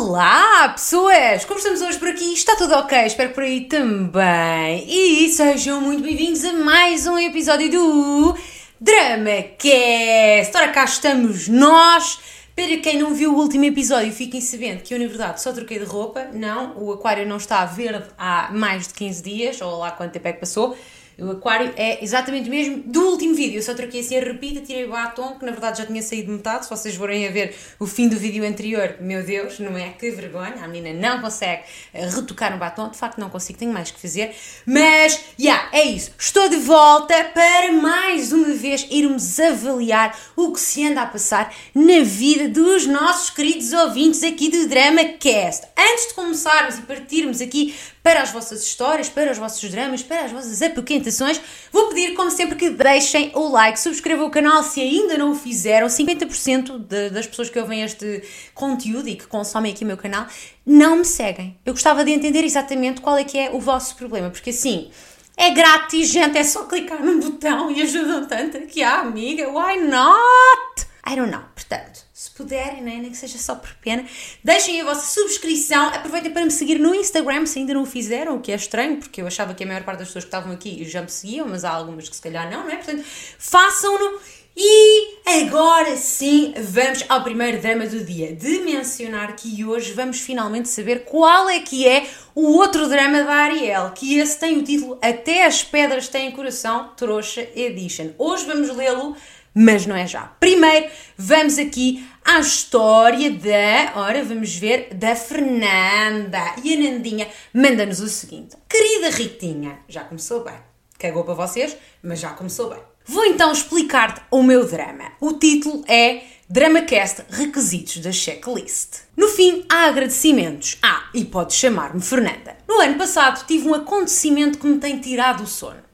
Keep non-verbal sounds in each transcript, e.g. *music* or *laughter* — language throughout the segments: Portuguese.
Olá, pessoas! Como estamos hoje por aqui? Está tudo ok? Espero por aí também. E sejam muito bem-vindos a mais um episódio do Drama Cast. Ora, cá estamos nós. Para quem não viu o último episódio, fiquem sabendo que eu, na verdade, só troquei de roupa. Não, o aquário não está verde há mais de 15 dias, ou lá quanto tempo é que passou. O aquário é exatamente o mesmo do último vídeo. Eu só troquei assim a repita, tirei o batom, que na verdade já tinha saído metade. Se vocês forem a ver o fim do vídeo anterior, meu Deus, não é? Que vergonha. A menina não consegue eh, retocar um batom. De facto, não consigo, tenho mais que fazer. Mas, já, yeah, é isso. Estou de volta para mais uma vez irmos avaliar o que se anda a passar na vida dos nossos queridos ouvintes aqui do Drama Cast. Antes de começarmos e partirmos aqui para as vossas histórias, para os vossos dramas, para as vossas apoquentações. Vou pedir, como sempre, que deixem o like, subscrevam o canal se ainda não o fizeram. 50% de, das pessoas que ouvem este conteúdo e que consomem aqui o meu canal não me seguem. Eu gostava de entender exatamente qual é que é o vosso problema, porque assim. É grátis, gente, é só clicar num botão e ajudam tanto que há, amiga. Why not? I don't know. Portanto, se puderem, né? nem que seja só por pena, deixem a vossa subscrição, aproveitem para me seguir no Instagram se ainda não o fizeram, o que é estranho, porque eu achava que a maior parte das pessoas que estavam aqui já me seguiam, mas há algumas que se calhar não, não é? Portanto, façam-no. E agora sim, vamos ao primeiro drama do dia. De mencionar que hoje vamos finalmente saber qual é que é o outro drama da Ariel, que esse tem o título Até as Pedras Têm Coração, Trouxa Edition. Hoje vamos lê-lo mas não é já. Primeiro, vamos aqui à história da, ora, vamos ver, da Fernanda. E a Nandinha manda-nos o seguinte: Querida Ritinha, já começou bem. Cagou para vocês, mas já começou bem. Vou então explicar-te o meu drama. O título é DramaCast Requisitos da Checklist. No fim, há agradecimentos. Ah, e podes chamar-me Fernanda. No ano passado tive um acontecimento que me tem tirado o sono.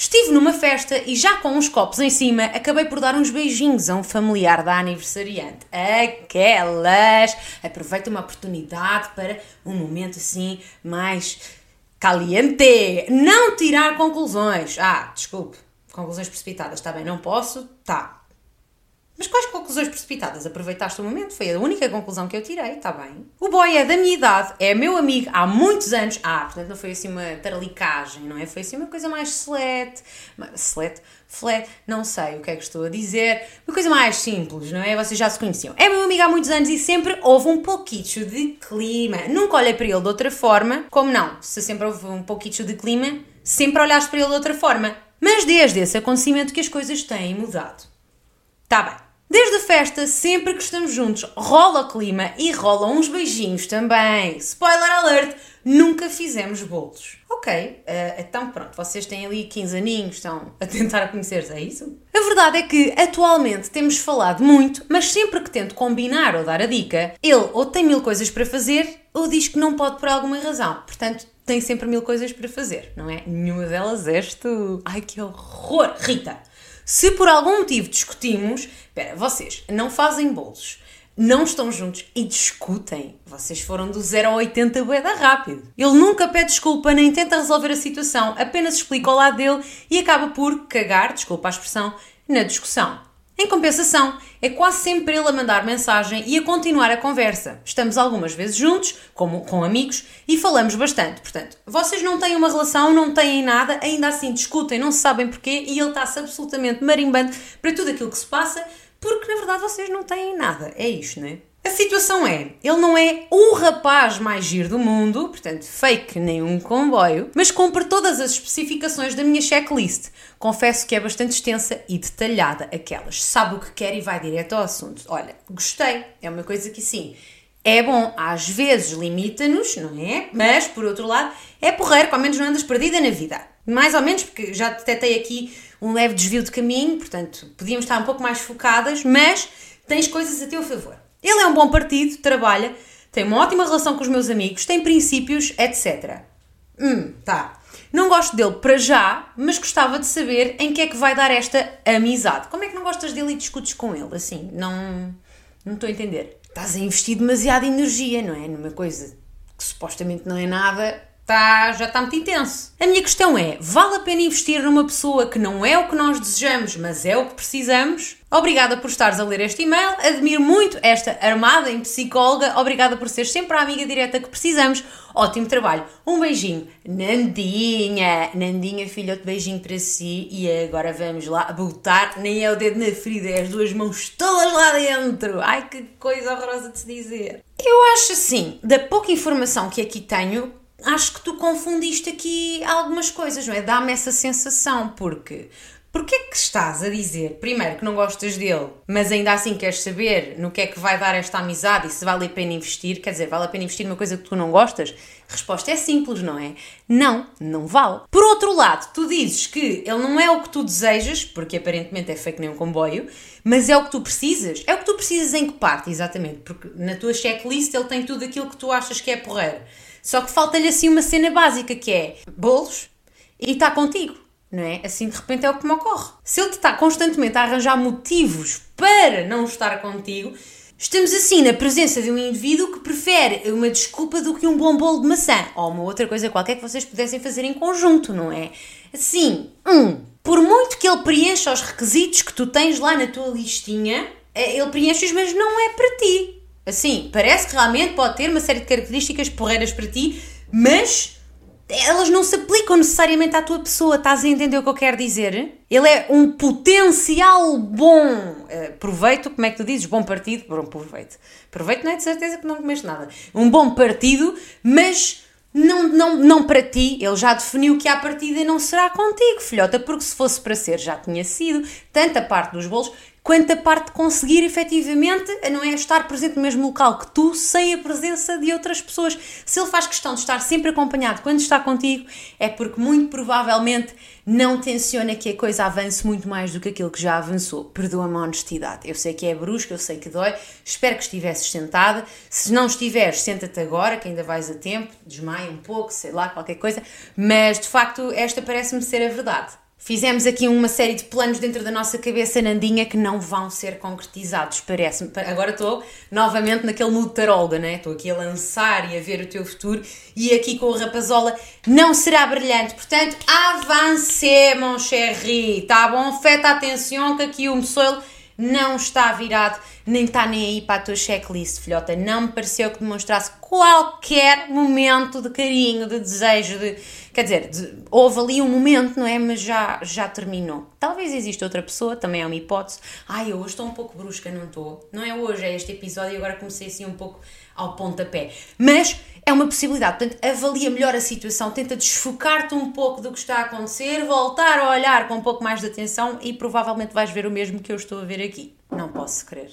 Estive numa festa e já com uns copos em cima, acabei por dar uns beijinhos a um familiar da aniversariante. Aquelas! Aproveita uma oportunidade para um momento assim mais caliente. Não tirar conclusões. Ah, desculpe. Conclusões precipitadas, está bem, não posso? Tá. Mas quais conclusões precipitadas? Aproveitaste o momento? Foi a única conclusão que eu tirei, está bem. O boy é da minha idade, é meu amigo há muitos anos. Ah, portanto não foi assim uma taralicagem, não é? Foi assim uma coisa mais selete. Selete? Flat? Não sei o que é que estou a dizer. Uma coisa mais simples, não é? Vocês já se conheciam. É meu amigo há muitos anos e sempre houve um pouquinho de clima. Nunca olhei para ele de outra forma. Como não? Se sempre houve um pouquinho de clima, sempre olhaste para ele de outra forma. Mas desde esse acontecimento que as coisas têm mudado. Tá bem. Desde a festa, sempre que estamos juntos, rola o clima e rolam uns beijinhos também. Spoiler alert! Nunca fizemos bolos. Ok, uh, então pronto, vocês têm ali 15 aninhos, estão a tentar conhecer-se, é isso? A verdade é que atualmente temos falado muito, mas sempre que tento combinar ou dar a dica, ele ou tem mil coisas para fazer ou diz que não pode por alguma razão. Portanto, tem sempre mil coisas para fazer, não é? Nenhuma delas és tu. Ai que horror! Rita! Se por algum motivo discutimos, espera, vocês não fazem bolos, não estão juntos e discutem, vocês foram do 0 a 80 boeda rápido. Ele nunca pede desculpa nem tenta resolver a situação, apenas explica o lado dele e acaba por cagar, desculpa a expressão, na discussão. Em compensação, é quase sempre ele a mandar mensagem e a continuar a conversa. Estamos algumas vezes juntos, como com amigos, e falamos bastante. Portanto, vocês não têm uma relação, não têm nada, ainda assim discutem, não sabem porquê, e ele está-se absolutamente marimbando para tudo aquilo que se passa, porque na verdade vocês não têm nada. É isto, não é? A situação é, ele não é o rapaz mais giro do mundo, portanto, fake nem um comboio, mas cumpre todas as especificações da minha checklist. Confesso que é bastante extensa e detalhada aquelas. Sabe o que quer e vai direto ao assunto. Olha, gostei, é uma coisa que sim, é bom, às vezes limita-nos, não é? Mas, por outro lado, é porreiro, que ao menos não andas perdida na vida. Mais ou menos, porque já detectei aqui um leve desvio de caminho, portanto, podíamos estar um pouco mais focadas, mas tens coisas a teu favor. Ele é um bom partido, trabalha, tem uma ótima relação com os meus amigos, tem princípios, etc. Hum, tá. Não gosto dele para já, mas gostava de saber em que é que vai dar esta amizade. Como é que não gostas dele e discutes com ele? Assim, não. Não estou a entender. Estás a investir demasiada energia, não é? Numa coisa que supostamente não é nada, tá, já está muito intenso. A minha questão é: vale a pena investir numa pessoa que não é o que nós desejamos, mas é o que precisamos? Obrigada por estares a ler este e-mail, admiro muito esta armada em psicóloga, obrigada por seres sempre a amiga direta que precisamos. Ótimo trabalho, um beijinho. Nandinha, Nandinha, filha, outro beijinho para si. E agora vamos lá botar, nem é o dedo na ferida, é as duas mãos todas lá dentro. Ai que coisa horrorosa de se dizer. Eu acho assim, da pouca informação que aqui tenho, acho que tu confundiste aqui algumas coisas, não é? Dá-me essa sensação, porque Porquê que estás a dizer, primeiro, que não gostas dele, mas ainda assim queres saber no que é que vai dar esta amizade e se vale a pena investir? Quer dizer, vale a pena investir numa coisa que tu não gostas? Resposta é simples, não é? Não, não vale. Por outro lado, tu dizes que ele não é o que tu desejas, porque aparentemente é fake nem um comboio, mas é o que tu precisas. É o que tu precisas em que parte, exatamente? Porque na tua checklist ele tem tudo aquilo que tu achas que é porreiro. Só que falta-lhe assim uma cena básica que é bolos e está contigo não é? Assim de repente é o que me ocorre. Se ele te está constantemente a arranjar motivos para não estar contigo, estamos assim na presença de um indivíduo que prefere uma desculpa do que um bom bolo de maçã ou uma outra coisa qualquer que vocês pudessem fazer em conjunto, não é? Assim, um, por muito que ele preencha os requisitos que tu tens lá na tua listinha, é, ele preenche-os, mas não é para ti. Assim, parece que realmente pode ter uma série de características porreiras para ti, mas elas não se aplicam necessariamente à tua pessoa, estás a entender o que eu quero dizer? Ele é um potencial bom uh, proveito, como é que tu dizes? Bom partido? Bom proveito. Proveito não é de certeza que não comeste nada. Um bom partido, mas não, não, não para ti. Ele já definiu que à partida não será contigo, filhota, porque se fosse para ser já tinha sido. Tanto a parte dos bolos quanto a parte de conseguir efetivamente não é estar presente no mesmo local que tu, sem a presença de outras pessoas. Se ele faz questão de estar sempre acompanhado quando está contigo, é porque muito provavelmente não tenciona que a coisa avance muito mais do que aquilo que já avançou. Perdoa-me a honestidade. Eu sei que é brusca, eu sei que dói. Espero que estivesses sentada. Se não estiveres, senta-te agora, que ainda vais a tempo. Desmaia um pouco, sei lá, qualquer coisa. Mas de facto, esta parece-me ser a verdade. Fizemos aqui uma série de planos dentro da nossa cabeça, Nandinha, que não vão ser concretizados, parece-me. Agora estou novamente naquele mood taróloga, né? Estou aqui a lançar e a ver o teu futuro e aqui com o rapazola não será brilhante. Portanto, avance, mon chéri, tá bom? Feta atenção que aqui o moçoilo não está virado, nem está nem aí para a tua checklist, filhota. Não me pareceu que demonstrasse qualquer momento de carinho, de desejo, de. Quer dizer, houve ali um momento, não é? Mas já, já terminou. Talvez exista outra pessoa, também é uma hipótese. Ai, eu hoje estou um pouco brusca, não estou? Não é hoje, é este episódio e agora comecei assim um pouco ao pontapé. Mas é uma possibilidade. Portanto, avalia melhor a situação, tenta desfocar-te um pouco do que está a acontecer, voltar a olhar com um pouco mais de atenção e provavelmente vais ver o mesmo que eu estou a ver aqui. Não posso crer.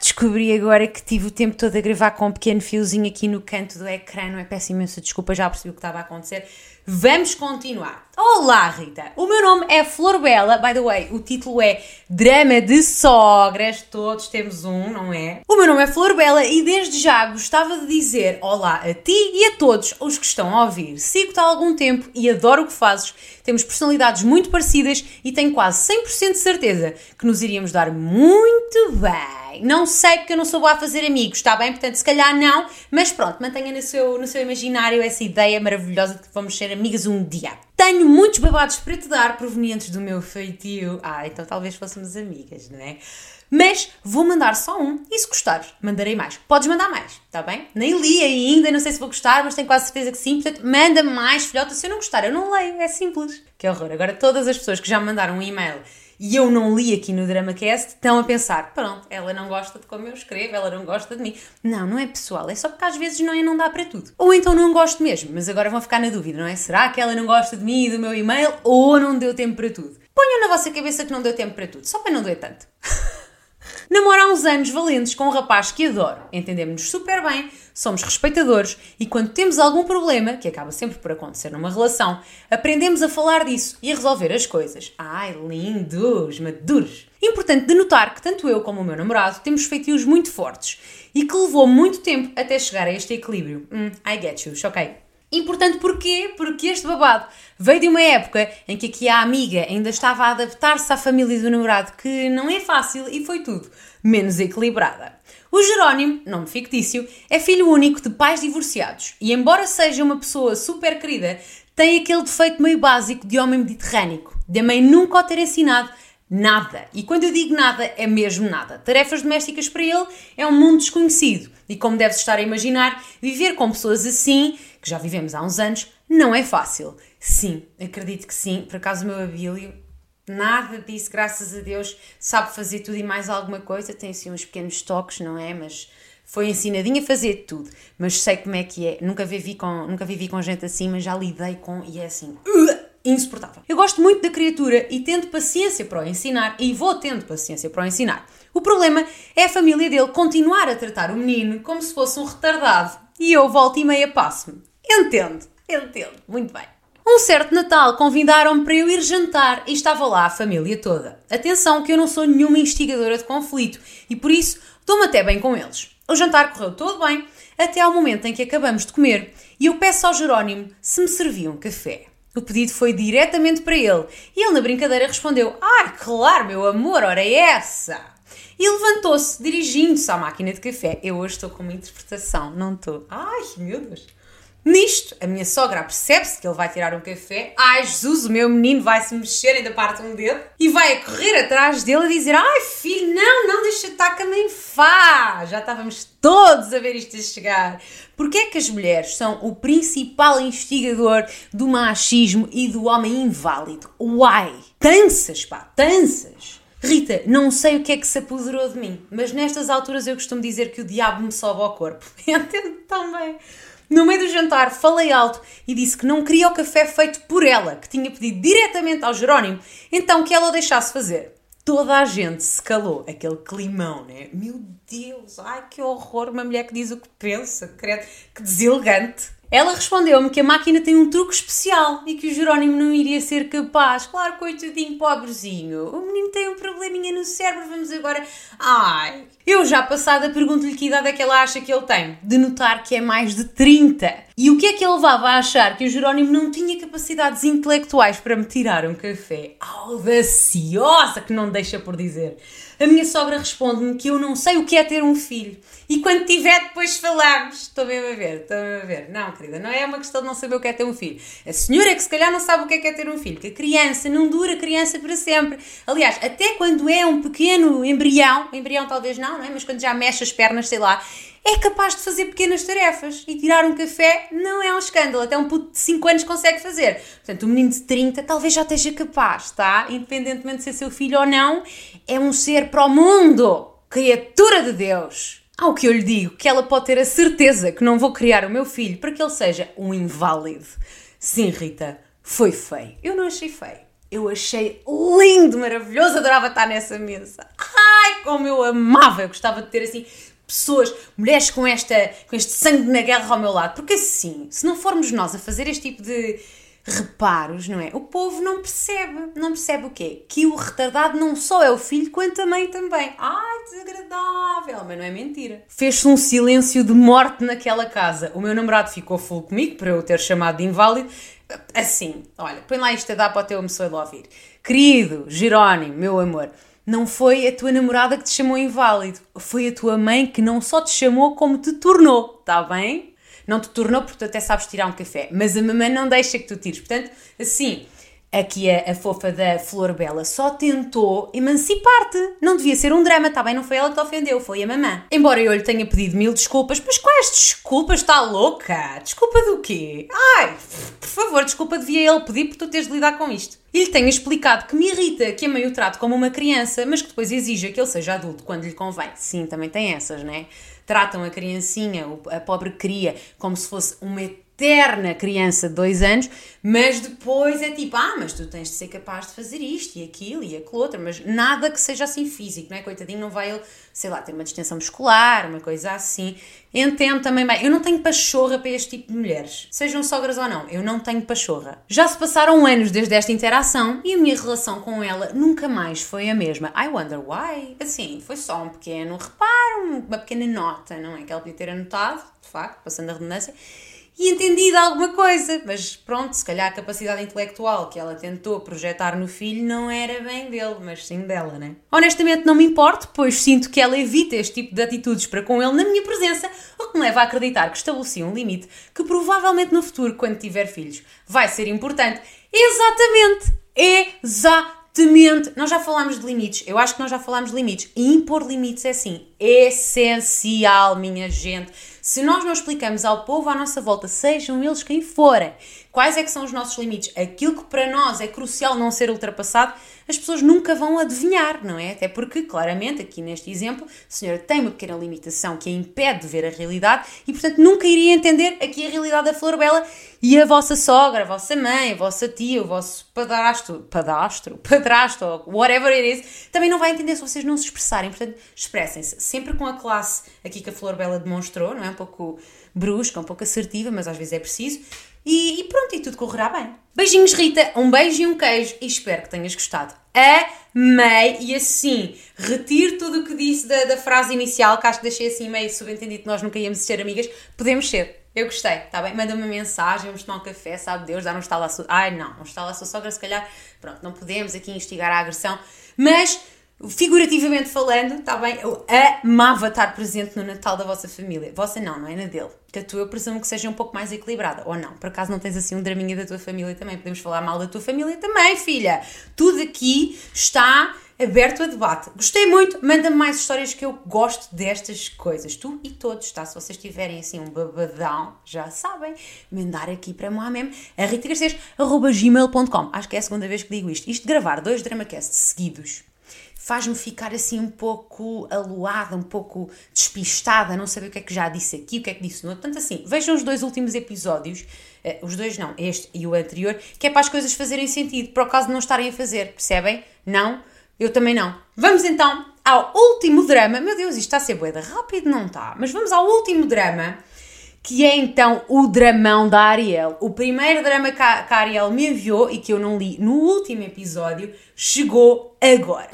Descobri agora que tive o tempo todo a gravar com um pequeno fiozinho aqui no canto do ecrã, não é? Peço imensa desculpa, já percebi o que estava a acontecer. Vamos continuar. Olá, Rita. O meu nome é Flor Bela. By the way, o título é Drama de Sogras. Todos temos um, não é? O meu nome é Flor Bela e desde já gostava de dizer olá a ti e a todos os que estão a ouvir. Sigo-te há algum tempo e adoro o que fazes. Temos personalidades muito parecidas e tenho quase 100% de certeza que nos iríamos dar muito bem. Não sei porque eu não sou boa a fazer amigos, está bem? Portanto, se calhar não, mas pronto, mantenha no seu, no seu imaginário essa ideia maravilhosa de que vamos ser amigas um dia. Tenho muitos babados para te dar provenientes do meu feitio. Ah, então talvez fôssemos amigas, não é? Mas vou mandar só um e se gostares, mandarei mais. Podes mandar mais, está bem? Nem li ainda, não sei se vou gostar, mas tenho quase certeza que sim. Portanto, manda mais, filhota. Se eu não gostar, eu não leio, é simples. Que horror. Agora, todas as pessoas que já mandaram um e-mail e eu não li aqui no DramaCast, estão a pensar: pronto, ela não gosta de como eu escrevo, ela não gosta de mim. Não, não é pessoal, é só porque às vezes não, é, não dá para tudo. Ou então não gosto mesmo, mas agora vão ficar na dúvida, não é? Será que ela não gosta de mim e do meu e-mail ou não deu tempo para tudo? Ponham na vossa cabeça que não deu tempo para tudo, só para não doer tanto. *laughs* Namoro há uns anos valentes com um rapaz que adoro. Entendemos-nos super bem, somos respeitadores e quando temos algum problema, que acaba sempre por acontecer numa relação, aprendemos a falar disso e a resolver as coisas. Ai, lindos, maduros. Importante de notar que tanto eu como o meu namorado temos feitios muito fortes e que levou muito tempo até chegar a este equilíbrio. Hum, I get you, choquei. Importante porquê? Porque este babado veio de uma época em que aqui a amiga ainda estava a adaptar-se à família do namorado, que não é fácil e foi tudo menos equilibrada. O Jerónimo, nome fictício, é filho único de pais divorciados e, embora seja uma pessoa super querida, tem aquele defeito meio básico de homem mediterrâneo, de a mãe nunca o ter ensinado nada. E quando eu digo nada, é mesmo nada. Tarefas domésticas para ele é um mundo desconhecido. E como deve-se estar a imaginar, viver com pessoas assim, que já vivemos há uns anos, não é fácil. Sim, acredito que sim. Por acaso o meu Abílio, nada disso, graças a Deus, sabe fazer tudo e mais alguma coisa. Tem assim uns pequenos toques, não é? Mas foi ensinadinha a fazer tudo. Mas sei como é que é. Nunca vivi com, nunca vivi com gente assim, mas já lidei com e é assim. Uh! insuportável. Eu gosto muito da criatura e tendo paciência para o ensinar e vou tendo paciência para o ensinar. O problema é a família dele continuar a tratar o menino como se fosse um retardado e eu volto e meia passo-me. Entendo, entendo, muito bem. Um certo Natal convidaram-me para eu ir jantar e estava lá a família toda. Atenção que eu não sou nenhuma instigadora de conflito e por isso dou-me até bem com eles. O jantar correu todo bem até ao momento em que acabamos de comer e eu peço ao Jerónimo se me servia um café. O pedido foi diretamente para ele e ele, na brincadeira, respondeu: Ai, claro, meu amor, ora é essa! E levantou-se, dirigindo-se à máquina de café. Eu hoje estou com uma interpretação, não estou. Ai, meu Deus! Nisto, a minha sogra percebe-se que ele vai tirar um café. Ai, Jesus, o meu menino vai se mexer, ainda parte um dedo. E vai a correr atrás dele a dizer: Ai, filho, não, não, deixa estar que mãe faz. Já estávamos todos a ver isto a chegar. Porquê é que as mulheres são o principal instigador do machismo e do homem inválido? Why? Tanças, pá, tanças. Rita, não sei o que é que se apoderou de mim, mas nestas alturas eu costumo dizer que o diabo me sobe ao corpo. *laughs* Entendo tão bem. No meio do jantar, falei alto e disse que não queria o café feito por ela, que tinha pedido diretamente ao Jerónimo, então que ela o deixasse fazer. Toda a gente se calou, aquele climão, né? Meu Deus, ai que horror, uma mulher que diz o que pensa, credo, que deselegante. Ela respondeu-me que a máquina tem um truque especial e que o Jerónimo não iria ser capaz. Claro, coitadinho, pobrezinho. O menino tem um probleminha no cérebro, vamos agora. Ai! Eu já passada pergunto-lhe que idade é que ela acha que ele tem. De notar que é mais de 30. E o que é que ele levava a achar que o Jerónimo não tinha capacidades intelectuais para me tirar um café? Audaciosa que não deixa por dizer. A minha sogra responde-me que eu não sei o que é ter um filho. E quando tiver, depois falamos. Estou mesmo a ver, estou mesmo a ver. Não, querida, não é uma questão de não saber o que é ter um filho. A senhora é que se calhar não sabe o que é, que é ter um filho. Que a criança não dura criança para sempre. Aliás, até quando é um pequeno embrião, embrião talvez não, não é? Mas quando já mexe as pernas, sei lá, é capaz de fazer pequenas tarefas e tirar um café não é um escândalo, até um puto de 5 anos consegue fazer. Portanto, um menino de 30 talvez já esteja capaz, tá? Independentemente de ser seu filho ou não, é um ser para o mundo, criatura de Deus. Ao que eu lhe digo que ela pode ter a certeza que não vou criar o meu filho para que ele seja um inválido. Sim, Rita, foi feio. Eu não achei feio. Eu achei lindo, maravilhoso, adorava estar nessa mesa. Ai, como eu amava! Eu gostava de ter assim pessoas, mulheres com, esta, com este sangue na guerra ao meu lado. Porque assim, se não formos nós a fazer este tipo de reparos, não é? O povo não percebe. Não percebe o quê? Que o retardado não só é o filho, quanto a mãe também. Ai, desagradável! Mas não é mentira. Fez-se um silêncio de morte naquela casa. O meu namorado ficou full comigo, para eu ter chamado de inválido. Assim, olha, põe lá isto a dar para o teu moçoilo ouvir. Querido Jerónimo, meu amor, não foi a tua namorada que te chamou inválido, foi a tua mãe que não só te chamou como te tornou, está bem? Não te tornou porque tu até sabes tirar um café, mas a mamãe não deixa que tu tires. Portanto, assim, Aqui a, a, fofa da Flor Bela só tentou emancipar-te. Não devia ser um drama, tá bem? Não foi ela que te ofendeu, foi a mamã. Embora eu lhe tenha pedido mil desculpas, mas quais desculpas? Está louca? Desculpa do quê? Ai, por favor, desculpa devia ele pedir por tu teres de lidar com isto. E lhe tenho explicado que me irrita que a mãe o trate como uma criança, mas que depois exija que ele seja adulto quando lhe convém. Sim, também tem essas, né? Tratam a criancinha, a pobre cria, como se fosse uma eterna criança de dois anos, mas depois é tipo, ah, mas tu tens de ser capaz de fazer isto e aquilo e aquilo outro, mas nada que seja assim físico, não é? Coitadinho, não vai ele, sei lá, ter uma distensão muscular, uma coisa assim. Entendo também bem, eu não tenho pachorra para este tipo de mulheres, sejam sogras ou não, eu não tenho pachorra. Já se passaram anos desde esta interação e a minha relação com ela nunca mais foi a mesma. I wonder why. Assim, foi só um pequeno reparo, uma pequena nota, não é? Que ela podia ter anotado, de facto, passando a redundância e entendido alguma coisa, mas pronto, se calhar a capacidade intelectual que ela tentou projetar no filho não era bem dele, mas sim dela, né? Honestamente não me importo, pois sinto que ela evita este tipo de atitudes para com ele na minha presença, o que me leva a acreditar que estabeleci um limite que provavelmente no futuro, quando tiver filhos, vai ser importante. Exatamente! Exatamente! Nós já falámos de limites, eu acho que nós já falámos de limites. E impor limites é sim essencial, minha gente se nós não explicamos ao povo à nossa volta, sejam eles quem forem, quais é que são os nossos limites, aquilo que para nós é crucial não ser ultrapassado, as pessoas nunca vão adivinhar, não é? Até porque, claramente, aqui neste exemplo, a senhora tem uma pequena limitação que a impede de ver a realidade e, portanto, nunca iria entender aqui a realidade da Flor Bela e a vossa sogra, a vossa mãe, a vossa tia, o vosso padrasto, padastro, *laughs* padrasto, whatever it is, também não vai entender se vocês não se expressarem. Portanto, expressem-se sempre com a classe aqui que a Flor Bela demonstrou, não é? Um pouco brusca, um pouco assertiva, mas às vezes é preciso. E, e, pronto, e tudo correrá bem. Beijinhos, Rita, um beijo e um queijo e espero que tenhas gostado. Amei e assim, retiro tudo o que disse da, da frase inicial, que acho que deixei assim meio subentendido que nós nunca íamos ser amigas. Podemos ser. Eu gostei, está bem? Manda-me uma mensagem, vamos tomar um café, sabe Deus, dar um estalo à sua... Ai não, um estalo à sua sogra, se calhar, pronto, não podemos aqui instigar a agressão, mas figurativamente falando, está bem? Eu amava estar presente no Natal da vossa família. Vossa não, não é na dele. Que a tua eu presumo que seja um pouco mais equilibrada. Ou não, por acaso não tens assim um draminha da tua família também. Podemos falar mal da tua família também, filha. Tudo aqui está aberto a debate. Gostei muito, manda-me mais histórias que eu gosto destas coisas. Tu e todos, tá? Se vocês tiverem assim um babadão, já sabem, mandar aqui para Moamem, a ritagarcês.gmail.com. Acho que é a segunda vez que digo isto. Isto de gravar dois dramacasts seguidos faz-me ficar assim um pouco aluada, um pouco despistada, não saber o que é que já disse aqui, o que é que disse no outro. Portanto, assim, vejam os dois últimos episódios, uh, os dois não, este e o anterior, que é para as coisas fazerem sentido, por acaso de não estarem a fazer, percebem? Não? Eu também não. Vamos então ao último drama. Meu Deus, isto está a ser boeda rápido, não está? Mas vamos ao último drama que é então o dramão da Ariel. O primeiro drama que a, Ariel me enviou e que eu não li no último episódio chegou agora.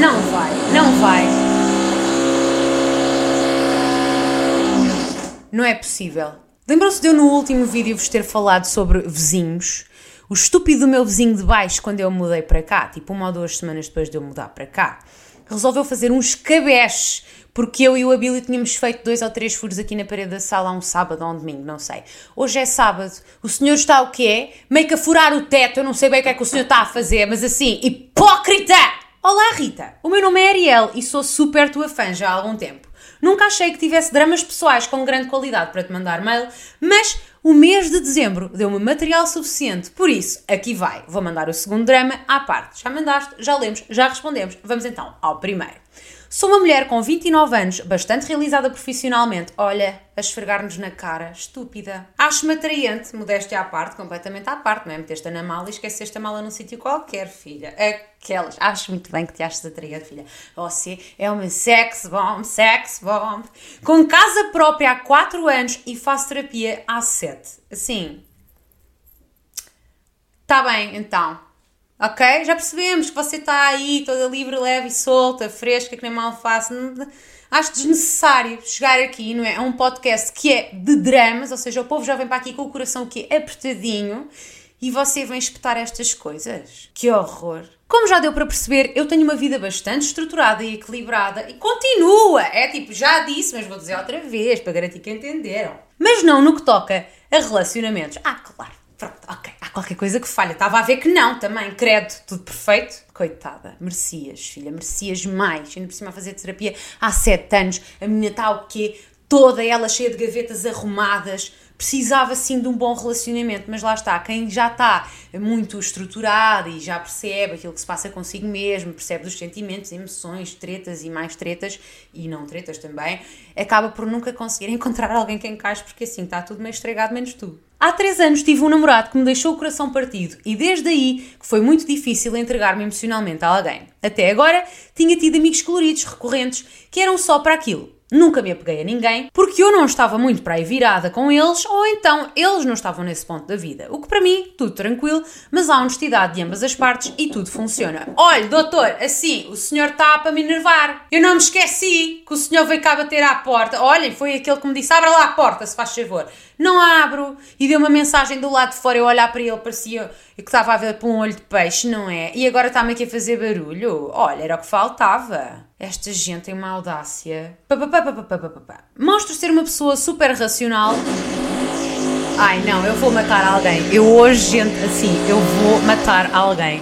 Não vai, não vai. Não é possível. Lembram-se de eu no último vídeo vos ter falado sobre vizinhos? O estúpido do meu vizinho de baixo, quando eu mudei para cá, tipo uma ou duas semanas depois de eu mudar para cá, resolveu fazer uns cabeches porque eu e o Abílio tínhamos feito dois ou três furos aqui na parede da sala um sábado ou um domingo, não sei. Hoje é sábado, o senhor está o quê? Meio que a furar o teto, eu não sei bem o que é que o senhor está a fazer, mas assim, hipócrita! Olá Rita, o meu nome é Ariel e sou super tua fã já há algum tempo. Nunca achei que tivesse dramas pessoais com grande qualidade para te mandar mail, mas o mês de dezembro deu-me material suficiente, por isso, aqui vai. Vou mandar o segundo drama à parte. Já mandaste, já lemos, já respondemos. Vamos então ao primeiro. Sou uma mulher com 29 anos, bastante realizada profissionalmente. Olha, a esfregar-nos na cara, estúpida. Acho-me atraente, modéstia à parte, completamente à parte, não é? Meteste-a na mala e esqueceste a mala num sítio qualquer, filha. Aquelas. Acho muito bem que te achas atraente, filha. Você é uma sex bomb, sex bomb. Com casa própria há 4 anos e faço terapia há 7. Assim. Tá bem, então. Ok? Já percebemos que você está aí toda livre, leve e solta, fresca, que nem mal faço. Acho desnecessário chegar aqui, não é? A um podcast que é de dramas, ou seja, o povo já vem para aqui com o coração que é apertadinho e você vem espetar estas coisas. Que horror! Como já deu para perceber, eu tenho uma vida bastante estruturada e equilibrada e continua! É tipo, já disse, mas vou dizer outra vez para garantir que entenderam. Mas não no que toca a relacionamentos. Ah, claro, pronto, ok qualquer coisa que falha. Estava a ver que não também, credo, tudo perfeito. Coitada, merecias, filha, merecias mais. Ainda por cima a fazer terapia há sete anos. A menina está o quê? Toda ela cheia de gavetas arrumadas. Precisava sim de um bom relacionamento, mas lá está, quem já está muito estruturado e já percebe aquilo que se passa consigo mesmo, percebe dos sentimentos, emoções, tretas e mais tretas, e não tretas também, acaba por nunca conseguir *laughs* encontrar alguém que encaixe, porque assim está tudo meio estragado, menos tu. Há três anos tive um namorado que me deixou o coração partido e desde aí que foi muito difícil entregar-me emocionalmente a alguém. Até agora tinha tido amigos coloridos recorrentes que eram só para aquilo. Nunca me apeguei a ninguém, porque eu não estava muito para aí virada com eles, ou então eles não estavam nesse ponto da vida. O que para mim, tudo tranquilo, mas há honestidade de ambas as partes e tudo funciona. Olha, doutor, assim, o senhor está para me enervar. Eu não me esqueci que o senhor veio cá bater à porta. Olhem, foi aquele que me disse: abra lá a porta, se faz favor. Não abro. E deu uma mensagem do lado de fora, eu olhar para ele, parecia que estava a ver por um olho de peixe, não é? E agora está-me aqui a fazer barulho. Olha, era o que faltava. Esta gente tem uma audácia. Mostro ser uma pessoa super racional. Ai não, eu vou matar alguém. Eu hoje, gente, assim, eu vou matar alguém.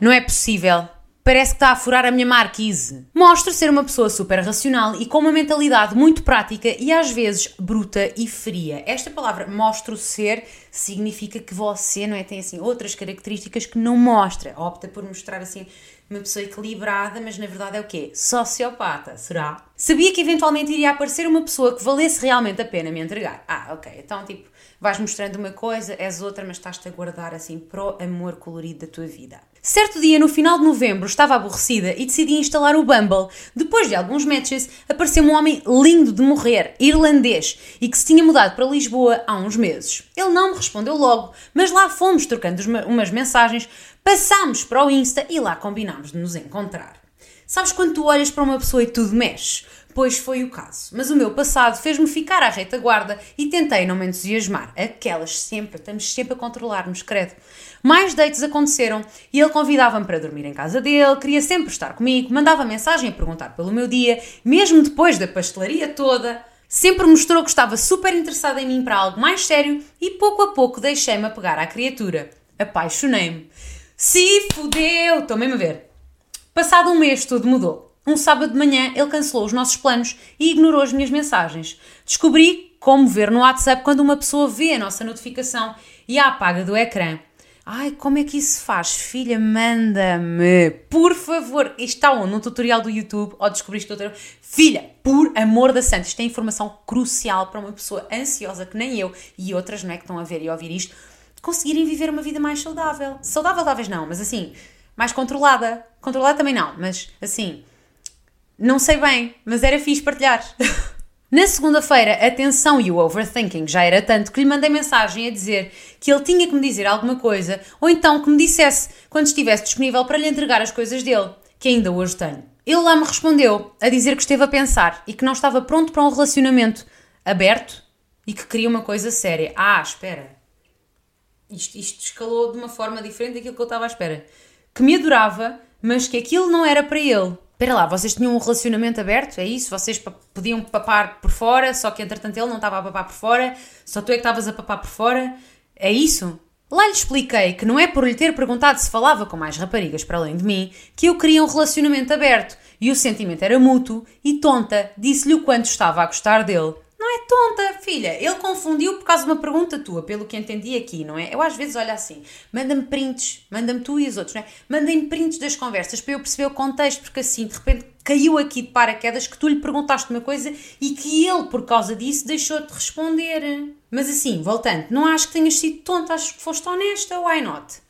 Não é possível. Parece que está a furar a minha marquise. Mostro ser uma pessoa super racional e com uma mentalidade muito prática e às vezes bruta e fria. Esta palavra mostro ser significa que você, não é, tem assim outras características que não mostra. Opta por mostrar assim uma pessoa equilibrada, mas na verdade é o quê? Sociopata, será? Sabia que eventualmente iria aparecer uma pessoa que valesse realmente a pena me entregar. Ah, ok. Então, tipo, vais mostrando uma coisa, és outra, mas estás-te a guardar assim pro amor colorido da tua vida. Certo dia, no final de novembro, estava aborrecida e decidi instalar o Bumble. Depois de alguns matches, apareceu um homem lindo de morrer, irlandês, e que se tinha mudado para Lisboa há uns meses. Ele não me respondeu logo, mas lá fomos trocando umas mensagens, passámos para o Insta e lá combinámos de nos encontrar. Sabes quando tu olhas para uma pessoa e tudo mexe? Pois foi o caso. Mas o meu passado fez-me ficar à retaguarda e tentei não me entusiasmar. Aquelas sempre, estamos sempre a controlar-nos, credo. Mais dates aconteceram e ele convidava-me para dormir em casa dele, queria sempre estar comigo, mandava mensagem a perguntar pelo meu dia, mesmo depois da pastelaria toda. Sempre mostrou que estava super interessado em mim para algo mais sério e pouco a pouco deixei-me apegar à criatura. Apaixonei-me. Se fudeu! Estou mesmo a ver. Passado um mês tudo mudou. Um sábado de manhã ele cancelou os nossos planos e ignorou as minhas mensagens. Descobri como ver no WhatsApp quando uma pessoa vê a nossa notificação e a apaga do ecrã. Ai, como é que isso se faz? Filha, manda-me, por favor. Isto está onde? No tutorial do YouTube ou descobriste outro? Filha, por amor da santa, isto é informação crucial para uma pessoa ansiosa que nem eu e outras, não é, que estão a ver e ouvir isto, conseguirem viver uma vida mais saudável. Saudável talvez não, mas assim, mais controlada. Controlada também não, mas assim, não sei bem, mas era fixe partilhar. *laughs* Na segunda-feira, a tensão e o overthinking já era tanto que lhe mandei mensagem a dizer que ele tinha que me dizer alguma coisa ou então que me dissesse quando estivesse disponível para lhe entregar as coisas dele, que ainda hoje tenho. Ele lá me respondeu a dizer que esteve a pensar e que não estava pronto para um relacionamento aberto e que queria uma coisa séria. Ah, espera. Isto, isto escalou de uma forma diferente daquilo que eu estava à espera. Que me adorava, mas que aquilo não era para ele Espera lá, vocês tinham um relacionamento aberto? É isso? Vocês podiam papar por fora, só que entretanto ele não estava a papar por fora, só tu é que estavas a papar por fora? É isso? Lá lhe expliquei que não é por lhe ter perguntado se falava com mais raparigas para além de mim que eu queria um relacionamento aberto e o sentimento era mútuo e tonta disse-lhe o quanto estava a gostar dele. Não é tonta, filha. Ele confundiu por causa de uma pergunta tua, pelo que entendi aqui, não é? Eu às vezes olho assim, manda-me prints, manda-me tu e os outros, não é? Mandem prints das conversas para eu perceber o contexto, porque assim, de repente caiu aqui de paraquedas que tu lhe perguntaste uma coisa e que ele, por causa disso, deixou-te responder. Mas assim, voltando, não acho que tenhas sido tonta, acho que foste honesta, why not?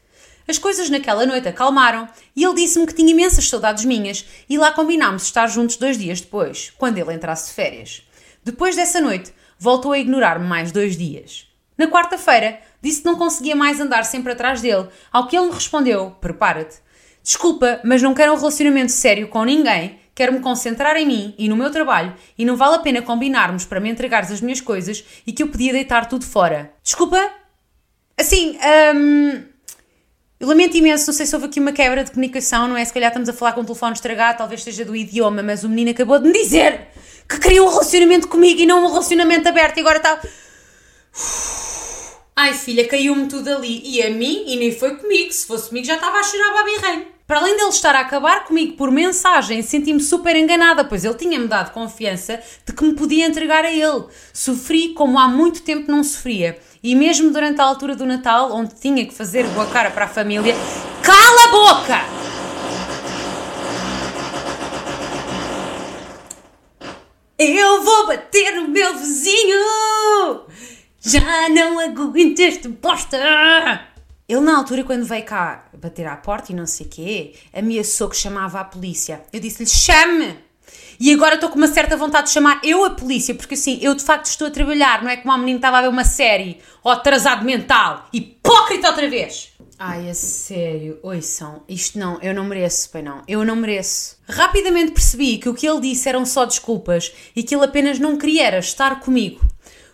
As coisas naquela noite acalmaram e ele disse-me que tinha imensas saudades minhas e lá combinámos estar juntos dois dias depois, quando ele entrasse de férias. Depois dessa noite, voltou a ignorar-me mais dois dias. Na quarta-feira, disse que não conseguia mais andar sempre atrás dele, ao que ele me respondeu: Prepara-te. Desculpa, mas não quero um relacionamento sério com ninguém, quero me concentrar em mim e no meu trabalho e não vale a pena combinarmos para me entregares as minhas coisas e que eu podia deitar tudo fora. Desculpa? Assim, hum, eu lamento imenso, não sei se houve aqui uma quebra de comunicação, não é? Se calhar estamos a falar com o telefone estragado, talvez seja do idioma, mas o menino acabou de me dizer que queria um relacionamento comigo e não um relacionamento aberto e agora está. Ai filha, caiu-me tudo ali. E a mim, e nem foi comigo. Se fosse comigo já estava a chorar Babi Rei. Para além dele estar a acabar comigo por mensagem, senti-me super enganada, pois ele tinha-me dado confiança de que me podia entregar a ele. Sofri como há muito tempo não sofria. E mesmo durante a altura do Natal, onde tinha que fazer boa cara para a família, cala a boca! Eu vou bater no meu vizinho! Já não aguento este bosta! Ele, na altura, quando veio cá bater à porta e não sei o quê, ameaçou que chamava a polícia. Eu disse-lhe: chame! E agora estou com uma certa vontade de chamar eu a polícia, porque assim, eu de facto estou a trabalhar, não é como a menina estava a ver uma série, ou atrasado mental, hipócrita outra vez. Ai, a sério, ouçam, isto não, eu não mereço, bem não, eu não mereço. Rapidamente percebi que o que ele disse eram só desculpas e que ele apenas não queria estar comigo.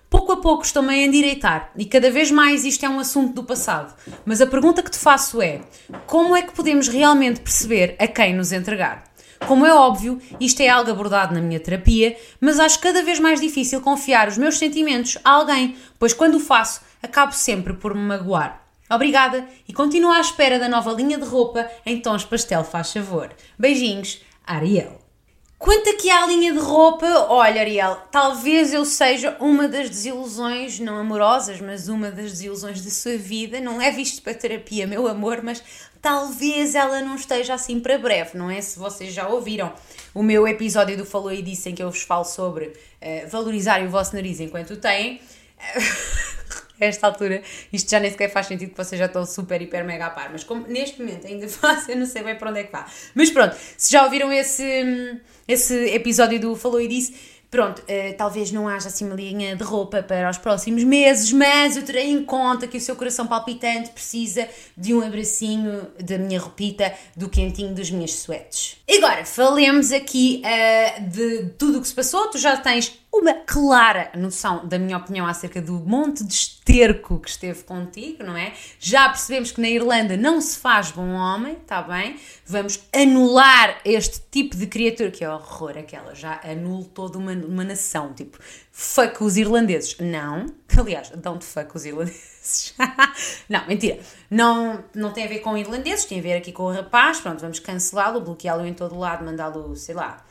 Pouco a pouco estou-me a endireitar e cada vez mais isto é um assunto do passado. Mas a pergunta que te faço é: como é que podemos realmente perceber a quem nos entregar? Como é óbvio, isto é algo abordado na minha terapia, mas acho cada vez mais difícil confiar os meus sentimentos a alguém, pois quando o faço, acabo sempre por me magoar. Obrigada e continuo à espera da nova linha de roupa em tons pastel, faz favor. Beijinhos, Ariel. Quanto aqui à linha de roupa, olha, Ariel, talvez eu seja uma das desilusões, não amorosas, mas uma das desilusões da sua vida. Não é visto para terapia, meu amor, mas talvez ela não esteja assim para breve, não é? Se vocês já ouviram o meu episódio do Falou e Disse em que eu vos falo sobre uh, valorizar o vosso nariz enquanto o têm. *laughs* esta altura, isto já nem sequer faz sentido que vocês já estão super, hiper, mega a par, mas como neste momento ainda *laughs* faço, eu não sei bem para onde é que vá. Mas pronto, se já ouviram esse, esse episódio do Falou e Disse, pronto, uh, talvez não haja assim uma linha de roupa para os próximos meses, mas eu terei em conta que o seu coração palpitante precisa de um abracinho da minha roupita, do quentinho das minhas suetes. Agora, falemos aqui uh, de tudo o que se passou. Tu já tens uma clara noção da minha opinião acerca do monte de esterco que esteve contigo, não é? Já percebemos que na Irlanda não se faz bom homem, está bem? Vamos anular este tipo de criatura, que é horror, aquela já anula toda uma, uma nação, tipo, fuck os irlandeses. Não, *laughs* aliás, don't fuck os irlandeses. *laughs* não, mentira. Não, não tem a ver com irlandeses, tem a ver aqui com o rapaz, pronto, vamos cancelá-lo, bloqueá-lo em todo lado, mandá-lo, sei lá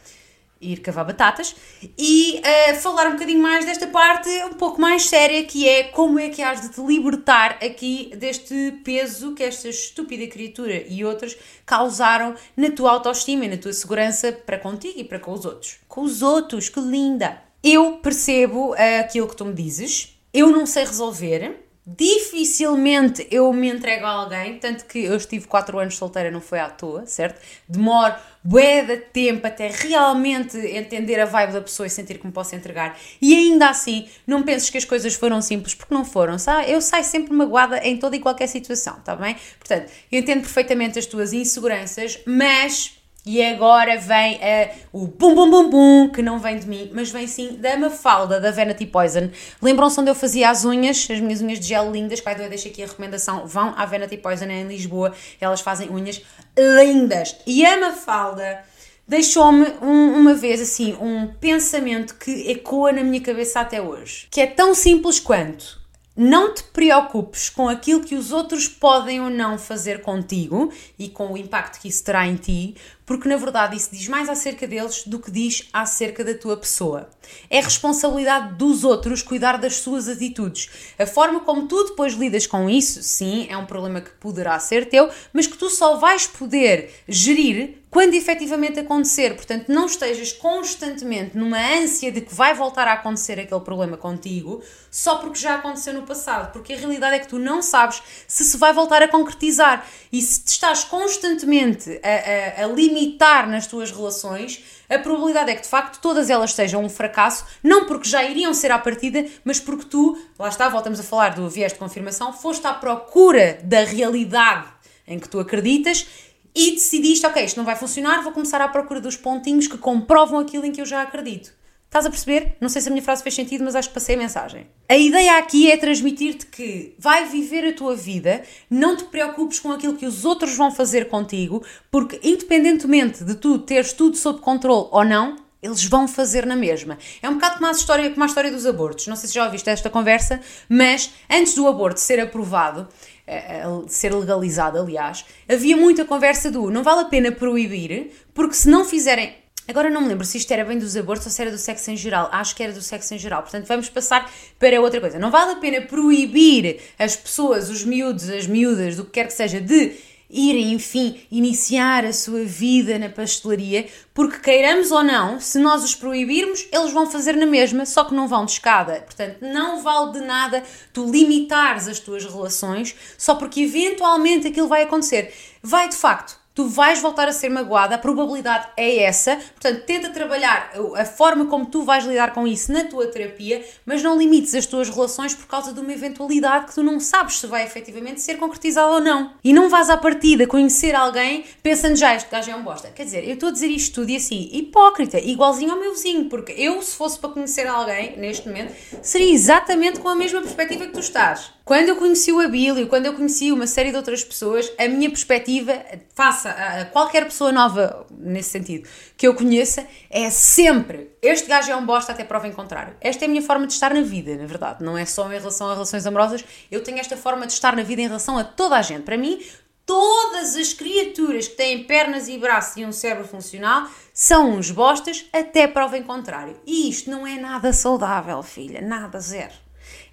ir cavar batatas e uh, falar um bocadinho mais desta parte um pouco mais séria que é como é que has de te libertar aqui deste peso que esta estúpida criatura e outras causaram na tua autoestima e na tua segurança para contigo e para com os outros. Com os outros, que linda! Eu percebo uh, aquilo que tu me dizes, eu não sei resolver, dificilmente eu me entrego a alguém, tanto que eu estive 4 anos solteira, não foi à toa, certo? Demoro bué de tempo até realmente entender a vibe da pessoa e sentir que me posso entregar. E ainda assim, não penses que as coisas foram simples, porque não foram, sabe? Eu saio sempre magoada em toda e qualquer situação, tá bem? Portanto, eu entendo perfeitamente as tuas inseguranças, mas e agora vem uh, o bum bum bum bum, que não vem de mim, mas vem sim da Mafalda, da Vanity Poison. Lembram-se onde eu fazia as unhas, as minhas unhas de gel lindas, que eu deixo aqui a recomendação, vão à Vanity Poison em Lisboa, elas fazem unhas lindas. E a Mafalda deixou-me um, uma vez assim um pensamento que ecoa na minha cabeça até hoje, que é tão simples quanto não te preocupes com aquilo que os outros podem ou não fazer contigo e com o impacto que isso terá em ti, porque na verdade isso diz mais acerca deles do que diz acerca da tua pessoa. É responsabilidade dos outros cuidar das suas atitudes. A forma como tu depois lidas com isso, sim, é um problema que poderá ser teu, mas que tu só vais poder gerir quando efetivamente acontecer. Portanto, não estejas constantemente numa ânsia de que vai voltar a acontecer aquele problema contigo, só porque já aconteceu no passado. Porque a realidade é que tu não sabes se se vai voltar a concretizar. E se te estás constantemente a, a, a limitar nas tuas relações, a probabilidade é que de facto todas elas sejam um fracasso, não porque já iriam ser à partida, mas porque tu, lá está, voltamos a falar do viés de confirmação, foste à procura da realidade em que tu acreditas e decidiste, ok, isto não vai funcionar, vou começar à procura dos pontinhos que comprovam aquilo em que eu já acredito. Estás a perceber? Não sei se a minha frase fez sentido, mas acho que passei a mensagem. A ideia aqui é transmitir-te que vai viver a tua vida, não te preocupes com aquilo que os outros vão fazer contigo, porque independentemente de tu teres tudo sob controle ou não, eles vão fazer na mesma. É um bocado como a história, como a história dos abortos. Não sei se já ouviste esta conversa, mas antes do aborto ser aprovado, eh, eh, ser legalizado, aliás, havia muita conversa do não vale a pena proibir, porque se não fizerem Agora não me lembro se isto era bem dos abortos ou se era do sexo em geral. Acho que era do sexo em geral. Portanto, vamos passar para outra coisa. Não vale a pena proibir as pessoas, os miúdos, as miúdas, do que quer que seja, de irem, enfim, iniciar a sua vida na pastelaria, porque queiramos ou não, se nós os proibirmos, eles vão fazer na mesma, só que não vão de escada. Portanto, não vale de nada tu limitares as tuas relações só porque eventualmente aquilo vai acontecer. Vai de facto tu vais voltar a ser magoada, a probabilidade é essa. Portanto, tenta trabalhar a forma como tu vais lidar com isso na tua terapia, mas não limites as tuas relações por causa de uma eventualidade que tu não sabes se vai efetivamente ser concretizada ou não. E não vais à partida conhecer alguém pensando já este gajo é um bosta. Quer dizer, eu estou a dizer isto tudo e assim, hipócrita, igualzinho ao meu vizinho, porque eu, se fosse para conhecer alguém neste momento, seria exatamente com a mesma perspectiva que tu estás. Quando eu conheci o Abílio, quando eu conheci uma série de outras pessoas, a minha perspectiva, face a qualquer pessoa nova nesse sentido que eu conheça, é sempre este gajo é um bosta até prova em contrário. Esta é a minha forma de estar na vida, na verdade. Não é só em relação a relações amorosas. Eu tenho esta forma de estar na vida em relação a toda a gente. Para mim, todas as criaturas que têm pernas e braços e um cérebro funcional são uns bostas até prova em contrário. E isto não é nada saudável, filha. Nada, zero.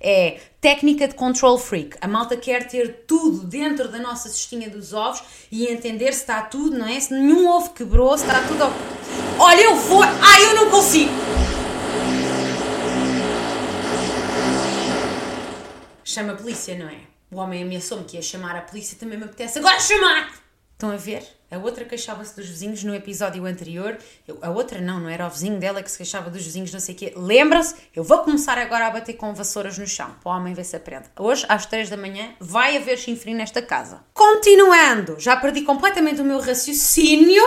É técnica de control freak. A malta quer ter tudo dentro da nossa cestinha dos ovos e entender se está tudo, não é? Se nenhum ovo quebrou, se está tudo. Olha, eu vou. Ai, eu não consigo! Chama a polícia, não é? O homem ameaçou-me que ia chamar a polícia, também me apetece agora chamar! Estão a ver? A outra queixava-se dos vizinhos no episódio anterior. Eu, a outra não, não era o vizinho dela que se queixava dos vizinhos, não sei o quê. Lembra-se? Eu vou começar agora a bater com vassouras no chão. Para o homem ver se aprende. Hoje, às 3 da manhã, vai haver chinfrim nesta casa. Continuando, já perdi completamente o meu raciocínio.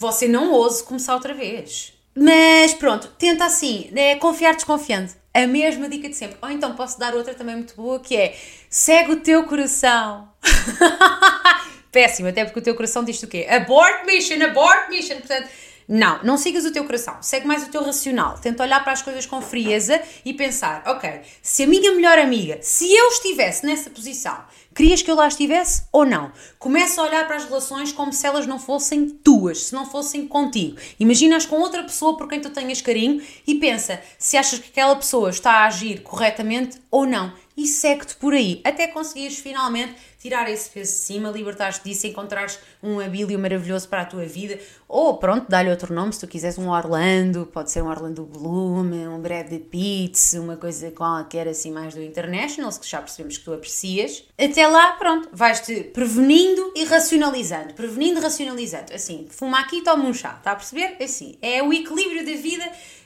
Você não ouse começar outra vez. Mas pronto, tenta assim, é confiar desconfiando. A mesma dica de sempre. Ou então posso dar outra também muito boa que é segue o teu coração. *laughs* péssimo, até porque o teu coração diz o quê? Abort mission, abort mission. Portanto, não, não sigas o teu coração, segue mais o teu racional. Tenta olhar para as coisas com frieza e pensar: ok, se a minha melhor amiga, se eu estivesse nessa posição, querias que eu lá estivesse ou não? Começa a olhar para as relações como se elas não fossem tuas, se não fossem contigo. Imaginas com outra pessoa por quem tu tenhas carinho e pensa se achas que aquela pessoa está a agir corretamente ou não. E segue-te por aí, até conseguires finalmente tirar esse peso de cima, libertar-te disso, encontrares um abílio maravilhoso para a tua vida, ou pronto, dá-lhe outro nome, se tu quiseres um Orlando, pode ser um Orlando Bloom, um Brad Pitt, uma coisa qualquer assim mais do International, que já percebemos que tu aprecias. Até lá, pronto, vais-te prevenindo e racionalizando, prevenindo e racionalizando, assim, fuma aqui, toma um chá, está a perceber? Assim, é o equilíbrio da vida,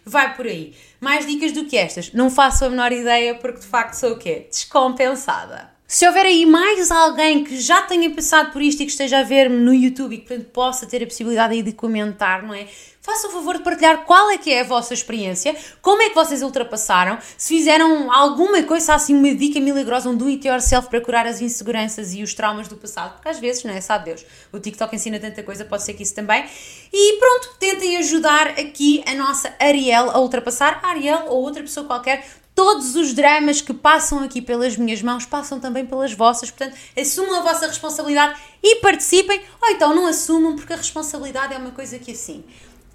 vai por aí. Mais dicas do que estas, não faço a menor ideia porque de facto sou o quê? Descompensada. Se houver aí mais alguém que já tenha passado por isto e que esteja a ver-me no YouTube e que portanto, possa ter a possibilidade aí de comentar, não é? Faça o favor de partilhar qual é que é a vossa experiência, como é que vocês ultrapassaram, se fizeram alguma coisa assim, uma dica milagrosa, um do it yourself para curar as inseguranças e os traumas do passado, porque às vezes, não é? Sabe Deus, o TikTok ensina tanta coisa, pode ser que isso também. E pronto, tentem ajudar aqui a nossa Ariel a ultrapassar, a Ariel ou outra pessoa qualquer, todos os dramas que passam aqui pelas minhas mãos passam também pelas vossas, portanto, assumam a vossa responsabilidade e participem, ou então não assumam, porque a responsabilidade é uma coisa que assim.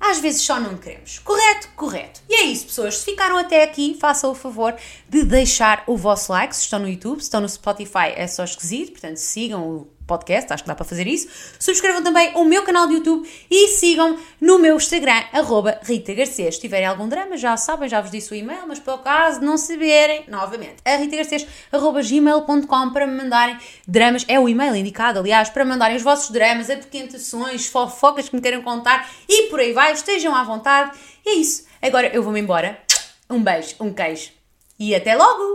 Às vezes só não queremos. Correto? Correto. E é isso, pessoas. Se ficaram até aqui, façam o favor de deixar o vosso like. Se estão no YouTube, se estão no Spotify, é só esquisito. Portanto, sigam o podcast, acho que dá para fazer isso. Subscrevam também o meu canal de YouTube e sigam no meu Instagram, arroba Rita Garcês. Se tiverem algum drama, já sabem, já vos disse o e-mail, mas por caso de não saberem, novamente, a ritagarcês.gmail.com para me mandarem dramas, é o e-mail indicado, aliás, para mandarem os vossos dramas, apoquentações, fofocas que me queiram contar e por aí vai, estejam à vontade. E é isso. Agora eu vou-me embora. Um beijo, um queijo e até logo!